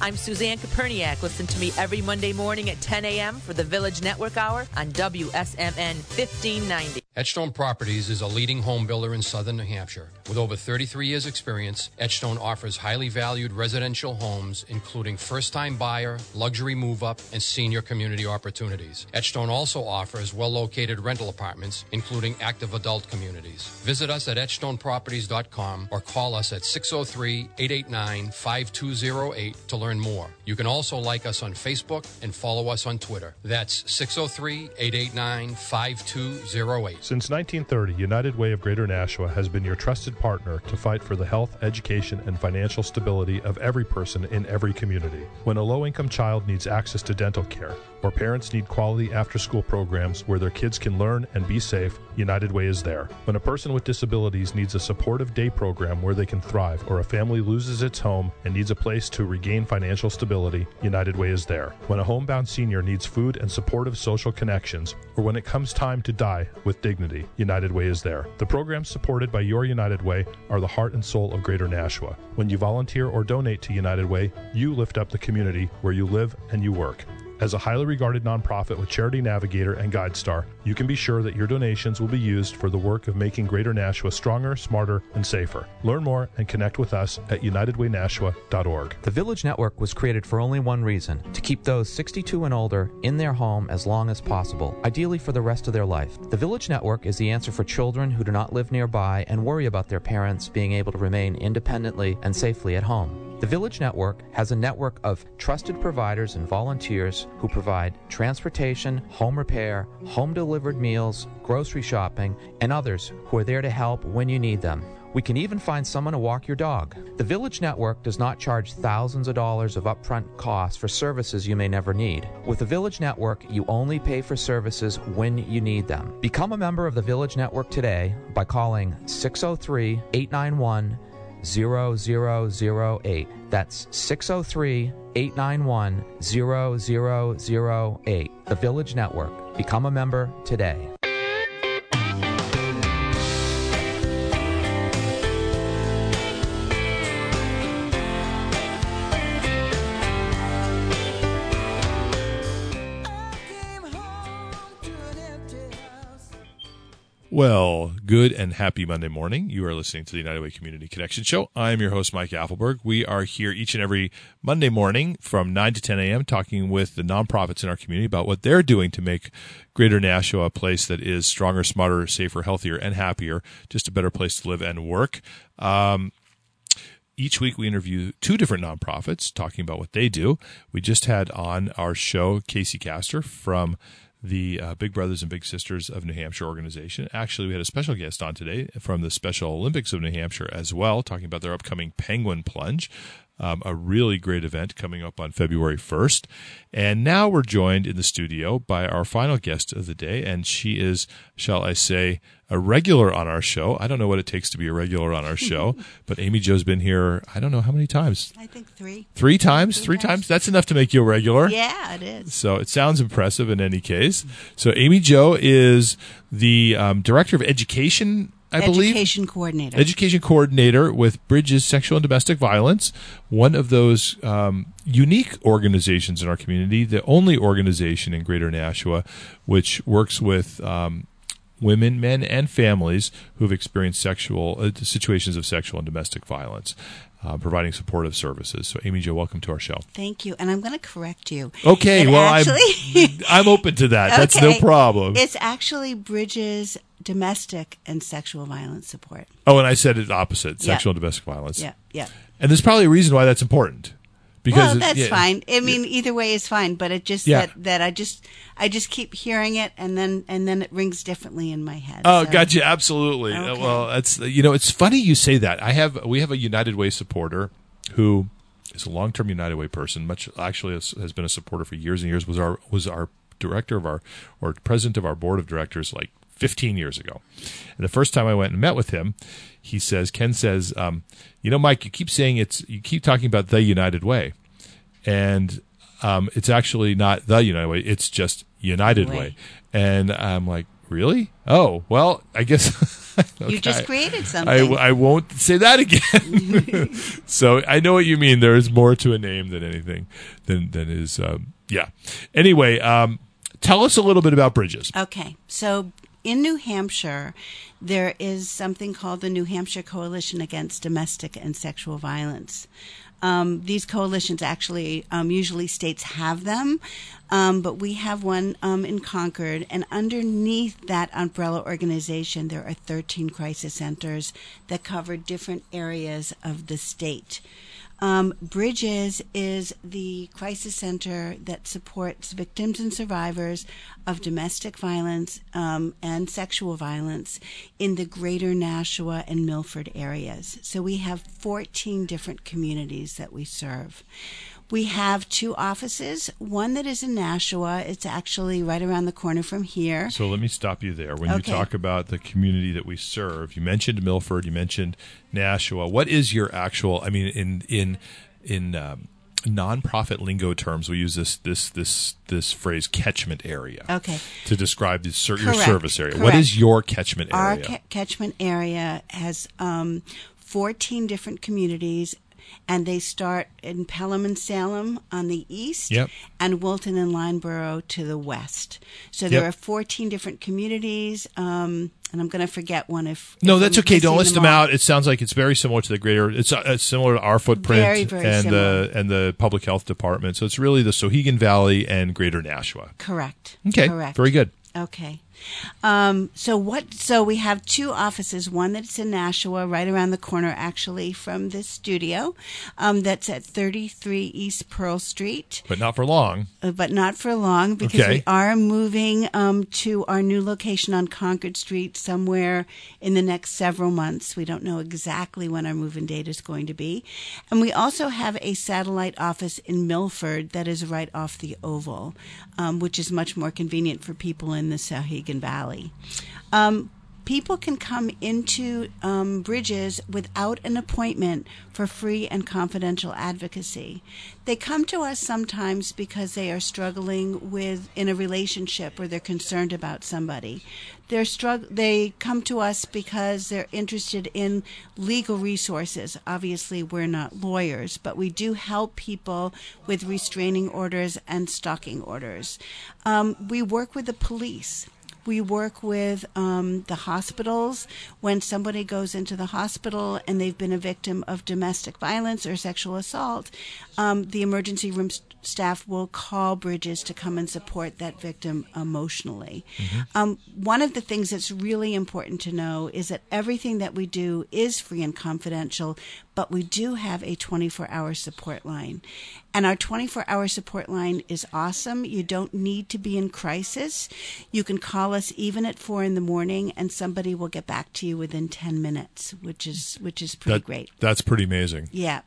I'm Suzanne Koperniak. Listen to me every Monday morning at 10 a.m. for the Village Network Hour on WSMN 1590. Etchstone Properties is a leading home builder in southern New Hampshire. With over 33 years' experience, Etchstone offers highly valued residential homes, including first time buyer, luxury move up, and senior community opportunities. Etchstone also offers well located rental apartments, including active adult communities. Visit us at etchstoneproperties.com or call us at 603 889 5208 to learn more. You can also like us on Facebook and follow us on Twitter. That's 603 889 5208. Since 1930, United Way of Greater Nashua has been your trusted partner to fight for the health, education, and financial stability of every person in every community. When a low income child needs access to dental care, or parents need quality after school programs where their kids can learn and be safe, United Way is there. When a person with disabilities needs a supportive day program where they can thrive, or a family loses its home and needs a place to regain financial stability, United Way is there. When a homebound senior needs food and supportive social connections, or when it comes time to die with dignity, United Way is there. The programs supported by your United Way are the heart and soul of Greater Nashua. When you volunteer or donate to United Way, you lift up the community where you live and you work. As a highly regarded nonprofit with Charity Navigator and GuideStar, you can be sure that your donations will be used for the work of making Greater Nashua stronger, smarter, and safer. Learn more and connect with us at unitedwaynashua.org. The Village Network was created for only one reason to keep those 62 and older in their home as long as possible, ideally for the rest of their life. The Village Network is the answer for children who do not live nearby and worry about their parents being able to remain independently and safely at home. The Village Network has a network of trusted providers and volunteers who provide transportation, home repair, home delivered meals, grocery shopping, and others who are there to help when you need them. We can even find someone to walk your dog. The Village Network does not charge thousands of dollars of upfront costs for services you may never need. With the Village Network, you only pay for services when you need them. Become a member of the Village Network today by calling 603 891 0008. That's 603 891 0008. The Village Network. Become a member today. Well, good and happy Monday morning. You are listening to the United Way Community Connection Show. I am your host, Mike Apfelberg. We are here each and every Monday morning from 9 to 10 a.m. talking with the nonprofits in our community about what they're doing to make Greater Nashua a place that is stronger, smarter, safer, healthier, and happier, just a better place to live and work. Um, each week we interview two different nonprofits talking about what they do. We just had on our show Casey Castor from the uh, Big Brothers and Big Sisters of New Hampshire organization. Actually, we had a special guest on today from the Special Olympics of New Hampshire as well, talking about their upcoming Penguin Plunge. Um, a really great event coming up on February 1st. And now we're joined in the studio by our final guest of the day, and she is, shall I say, a regular on our show. I don't know what it takes to be a regular on our show, but Amy Jo's been here, I don't know how many times. I think three. Three times? Three, times. That's enough to make you a regular. Yeah, it is. So it sounds impressive in any case. So Amy Jo is the um, director of education I believe. Education coordinator. Education coordinator with Bridges Sexual and Domestic Violence, one of those um, unique organizations in our community, the only organization in Greater Nashua which works with um, women, men, and families who have experienced sexual uh, situations of sexual and domestic violence. Uh, providing supportive services. So, Amy Jo, welcome to our show. Thank you, and I'm going to correct you. Okay, It well, actually- I'm I'm open to that. That's no problem. It's actually Bridges domestic and sexual violence support. Oh, and I said it opposite: Yeah. sexual and domestic violence. Yeah, yeah. And there's probably a reason why that's important. Because well, it- that's yeah. fine. I mean, either way is fine. But it just Yeah. that that I just I just keep hearing it, and then and then it rings differently in my head. Oh, so- gotcha. Absolutely. Uh, Okay. Well, that's you know, it's funny you say that. I have we have a United Way supporter who is a long term United Way person. Much actually has, has been a supporter for years and years. Was our was our director of our or president of our board of directors like 15 years ago. And the first time I went and met with him, he says, Ken says, um, you know, Mike, you keep saying it's you keep talking about the United Way, and um, it's actually not the United Way. It's just United Way. Way. And I'm like, really? Oh, well, I guess You just Okay. created I, something. I won't say that again. so I know what you mean. There is more to a name than anything than than is. Um, yeah. Anyway, um, tell us a little bit about Bridges. Okay, so in New Hampshire, there is something called the New Hampshire Coalition Against Domestic and Sexual Violence. Um, these coalitions actually, um, usually states have them, um, but we have one um, in Concord. And underneath that umbrella organization, there are 13 crisis centers that cover different areas of the state. Um, Bridges is the crisis center that supports victims and survivors of domestic violence um, and sexual violence in the greater Nashua and Milford areas. So we have 14 different communities that we serve. We have two offices, one that is in Nashua. It's actually right around the corner from here. So let me stop you there. When you talk about the community that we serve, you mentioned Milford, you mentioned Nashua. What is your actual? I mean, in in in um, nonprofit lingo terms, we use this this this this phrase catchment area. Okay. To describe the, your Correct, service area. What correct. is your catchment Our area? ca- catchment area has um, 14 different communities, and they start in Pelham and Salem on the east, Yep. and Wilton and Lyndeborough to the west. So there Yep. are 14 different communities, um, and I'm going to forget one if. no, if that's I'm okay. Don't list them all. out. It sounds like it's very similar to the greater. It's, uh, it's similar to our footprint Very, very and the and the public health department. So it's really the Souhegan Valley and Greater Nashua. Correct. Okay, Correct. very good. Okay. Um, so what? So we have two offices. One that's in Nashua, right around the corner, actually, from this studio. Um, that's at 33 East Pearl Street. But not for long. Uh, but not for long because Okay. we are moving um, to our new location on Concord Street somewhere in the next several months. We don't know exactly when our move-in date is going to be, and we also have a satellite office in Milford that is right off the Oval, um, which is much more convenient for people in the Valley. Um, people can come into um, Bridges without an appointment for free and confidential advocacy. They come to us sometimes because they are struggling with in a relationship or they're concerned about somebody. They're strugg- they come to us because they're interested in legal resources. Obviously, we're not lawyers, but we do help people with restraining orders and stalking orders. Um, we work with the police. We work with um, the hospitals when somebody goes into the hospital and they've been a victim of domestic violence or sexual assault. Um, the emergency room st- staff will call Bridges to come and support that victim emotionally. Um, one of the things that's really important to know is that everything that we do is free and confidential, but we do have a 24 hour support line. And our 24 hour support line is awesome. You don't need to be in crisis. You can call us even at four in the morning and somebody will get back to you within 10 minutes, which is, which is pretty That- great. That's pretty amazing. Yeah.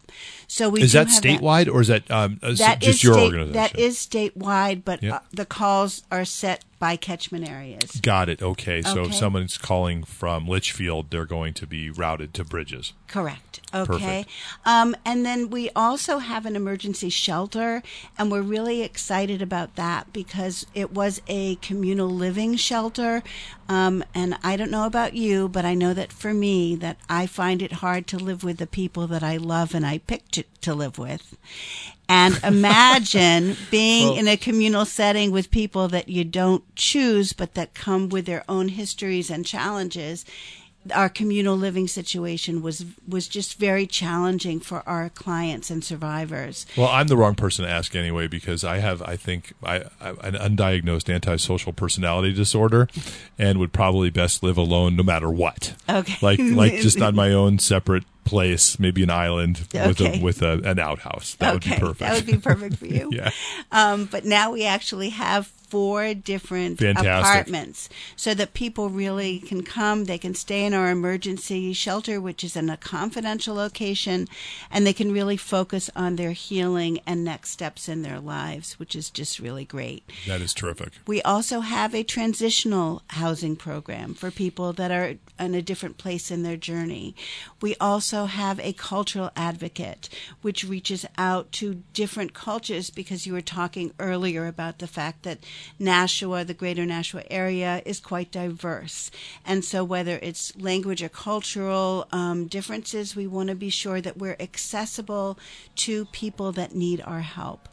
So we is that statewide or is that um, that just is your state- organization? That is statewide, but Yep. uh, the calls are set by catchment areas. Got it. Okay. So if someone's calling from Litchfield, they're going to be routed to Bridges. Correct. Okay. Um, and then we also have an emergency shelter, and we're really excited about that because it was a communal living shelter. Um, and I don't know about you, but I know that for me, that I find it hard to live with the people that I love and I picked to, to live with. And imagine being Well- in a communal setting with people that you don't choose, but that come with their own histories and challenges. Our communal living situation was was just very challenging for our clients and survivors. Well, I'm the wrong person to ask anyway because I have, I think, I, I an undiagnosed antisocial personality disorder, and would probably best live alone no matter what. Okay. Like, like just on my own separate place, maybe an island with Okay. a with a, an outhouse. That would be perfect. That would be perfect for you. yeah. Um, but now we actually have four different Fantastic. apartments so that people really can come. They can stay in our emergency shelter, which is in a confidential location, and they can really focus on their healing and next steps in their lives, which is just really great. That is terrific. We also have a transitional housing program for people that are in a different place in their journey. We also have a cultural advocate, which reaches out to different cultures because you were talking earlier about the fact that Nashua, the greater Nashua area, is quite diverse. And so, whether it's language or cultural um, differences, we want to be sure that we're accessible to people that need our help.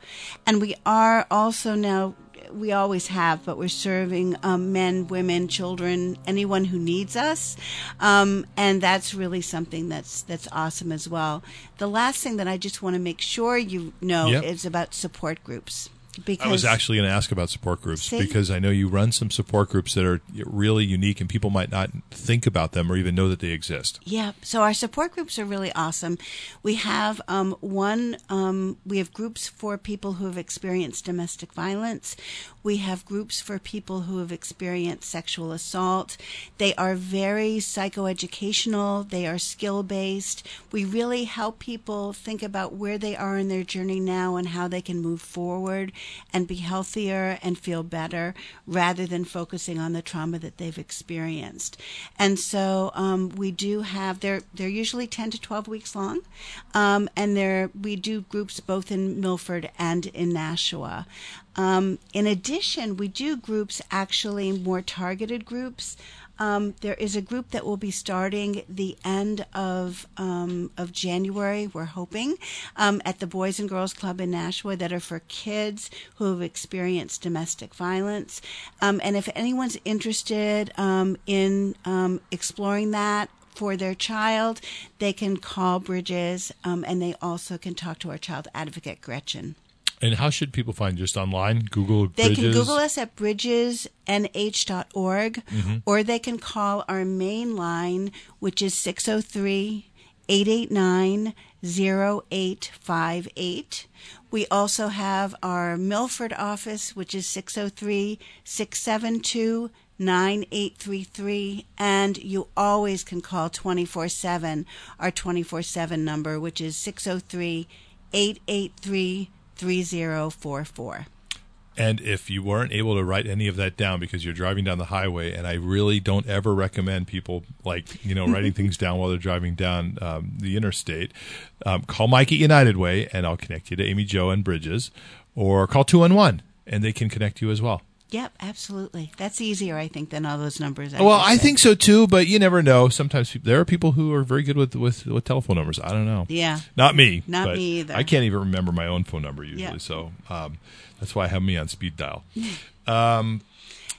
And we are also now we always have, but we're serving um, men, women, children, anyone who needs us, um, and that's really something that's that's awesome as well. The last thing that I just want to make sure you know Yep. is about support groups. Because I was actually going to ask about support groups See? because I know you run some support groups that are really unique and people might not think about them or even know that they exist. Yeah, so our support groups are really awesome. We have um, one, um, we have groups for people who have experienced domestic violence. We have groups for people who have experienced sexual assault. They are very psychoeducational, they are skill based. We really help people think about where they are in their journey now and how they can move forward and be healthier and feel better rather than focusing on the trauma that they've experienced. And so um, we do have they're they're usually 10 to 12 weeks long, um, and they're we do groups both in Milford and in Nashua. Um, in addition, we do groups actually more targeted groups. Um, there is a group that will be starting the end of um, of January. We're hoping um, at the Boys and Girls Club in Nashua that are for kids who have experienced domestic violence. Um, and if anyone's interested um, in um, exploring that for their child, they can call Bridges, and they also can talk to our child advocate Gretchen. And how should people find just online? Google They Bridges? can Google us at bridgesnh.org Mhm. or they can call our main line, which is 603 889 0858. We also have our Milford office, which is 603 672 9833 and you always can call 24/7 our 24/7 number which is 603 883 3044 And if you weren't able to write any of that down because you're driving down the highway, and I really don't ever recommend people like you know writing things down while they're driving down um, the interstate, um, call Mike at United Way, and I'll connect you to Amy Jo and Bridges, or call two one one, and they can connect you as well. Yep, absolutely. That's easier, I think, than all those numbers. I well, I said. think so too, but you never know. Sometimes people, there are people who are very good with, with with telephone numbers. I don't know. Yeah. not me. Not me either. I can't even remember my own phone number usually, Yeah. so um, that's why I have me on speed dial. Um,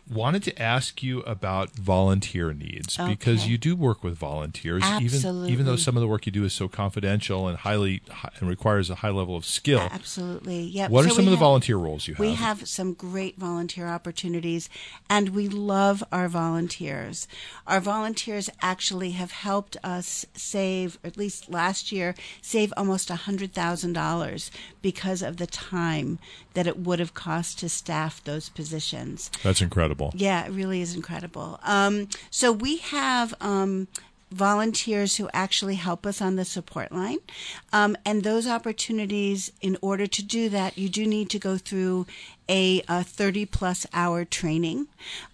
wanted to ask you about volunteer needs because you do work with volunteers, even even though some of the work you do is so confidential and highly and requires a high level of skill. Absolutely. Yep. What are some of the have- volunteer roles you have? We have some great volunteer opportunities, and we love our volunteers. Our volunteers actually have helped us save, at least last year, save almost $100,000 because of the time that it would have cost to staff those positions. That's incredible. Yeah, it really is incredible. Um, so we have um, volunteers who actually help us on the support line. Um, and those opportunities, in order to do that, you do need to go through a, a 30 plus hour training.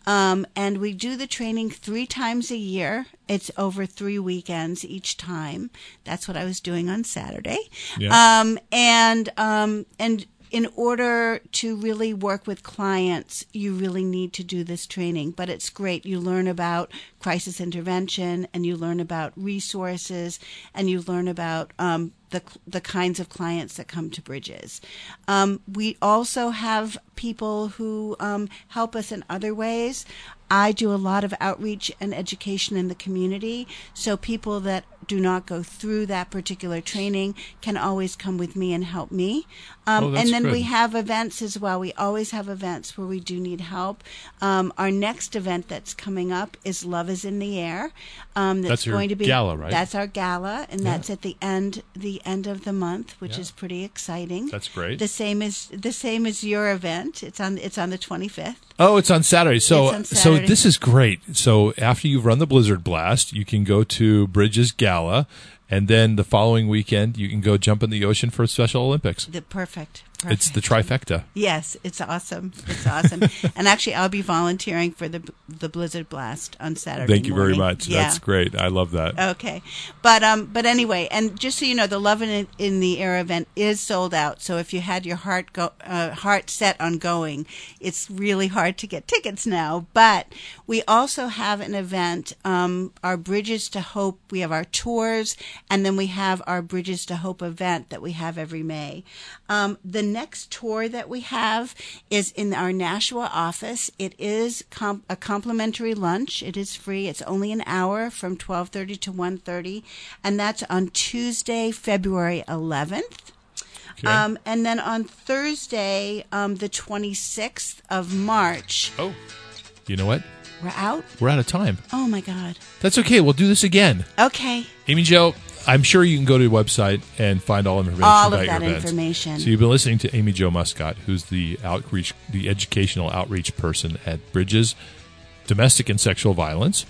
Um, and we do the training three times a year. It's over three weekends each time. That's what I was doing on Saturday. Yeah. Um, and, um, and, in order to really work with clients, you really need to do this training. But it's great. You learn about crisis intervention and you learn about resources and you learn about um, the, the kinds of clients that come to Bridges. Um, we also have people who um, help us in other ways. I do a lot of outreach and education in the community, so people that do not go through that particular training can always come with me and help me. Um, Oh, and then we have events as well. We always have events where we do need help. Um, our next event that's coming up is Love is in the Air. Um, that's, That's going to be gala, right? That's our gala, and Yeah. that's at the end the end of the month, which Yeah. is pretty exciting. That's great. The same as the same as your event. It's on it's on the twenty fifth. Oh, it's on Saturday. So, on so this is great. So after you've run the Blizzard Blast, you can go to Bridges Gala, and then the following weekend you can go jump in the ocean for Special Olympics. The perfect, It's the trifecta. Yes, it's awesome. It's awesome. and actually, I'll be volunteering for the the Blizzard Blast on Saturday. Thank you very much. Yeah. That's great. I love that. Okay, but um, but anyway, and just so you know, the Love in, in the Air event is sold out. So if you had your heart go uh, heart set on going, it's really hard to get tickets now. But we also have an event, um, our Bridges to Hope. We have our tours, and then we have our Bridges to Hope event that we have every May. Um, the next tour that we have is in our Nashua office. It is com- a complimentary lunch. It is free. It's only an hour from 12:30 to 1:30, and that's on Tuesday, February 11th. Okay. Um, and then on Thursday, um, the 26th of March, oh, you know what? we're out. We're out of time. Oh my God. That's okay. We'll do this again. Okay. Amy Jo, I'm sure you can go to the website and find all information All about of that your events. information. So you've been listening to Amy Jo Muscott, who's the outreach, the educational outreach person at Bridges Domestic and Sexual Violence.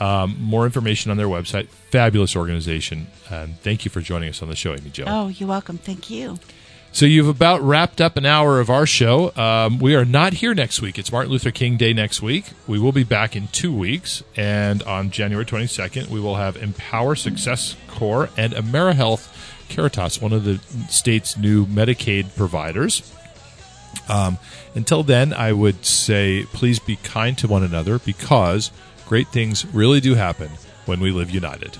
Um, more information on their website. Fabulous organization. And thank you for joining us on the show, Amy Jo. Oh, you're welcome. Thank you. So you've about wrapped up an hour of our show. Um, we are not here next week. It's Martin Luther King Day next week. We will be back in two weeks, and on January 22nd, we will have Empower Success Corps and AmeriHealth Caritas, one of the state's new Medicaid providers. Um, until then, I would say please be kind to one another because great things really do happen when we live united.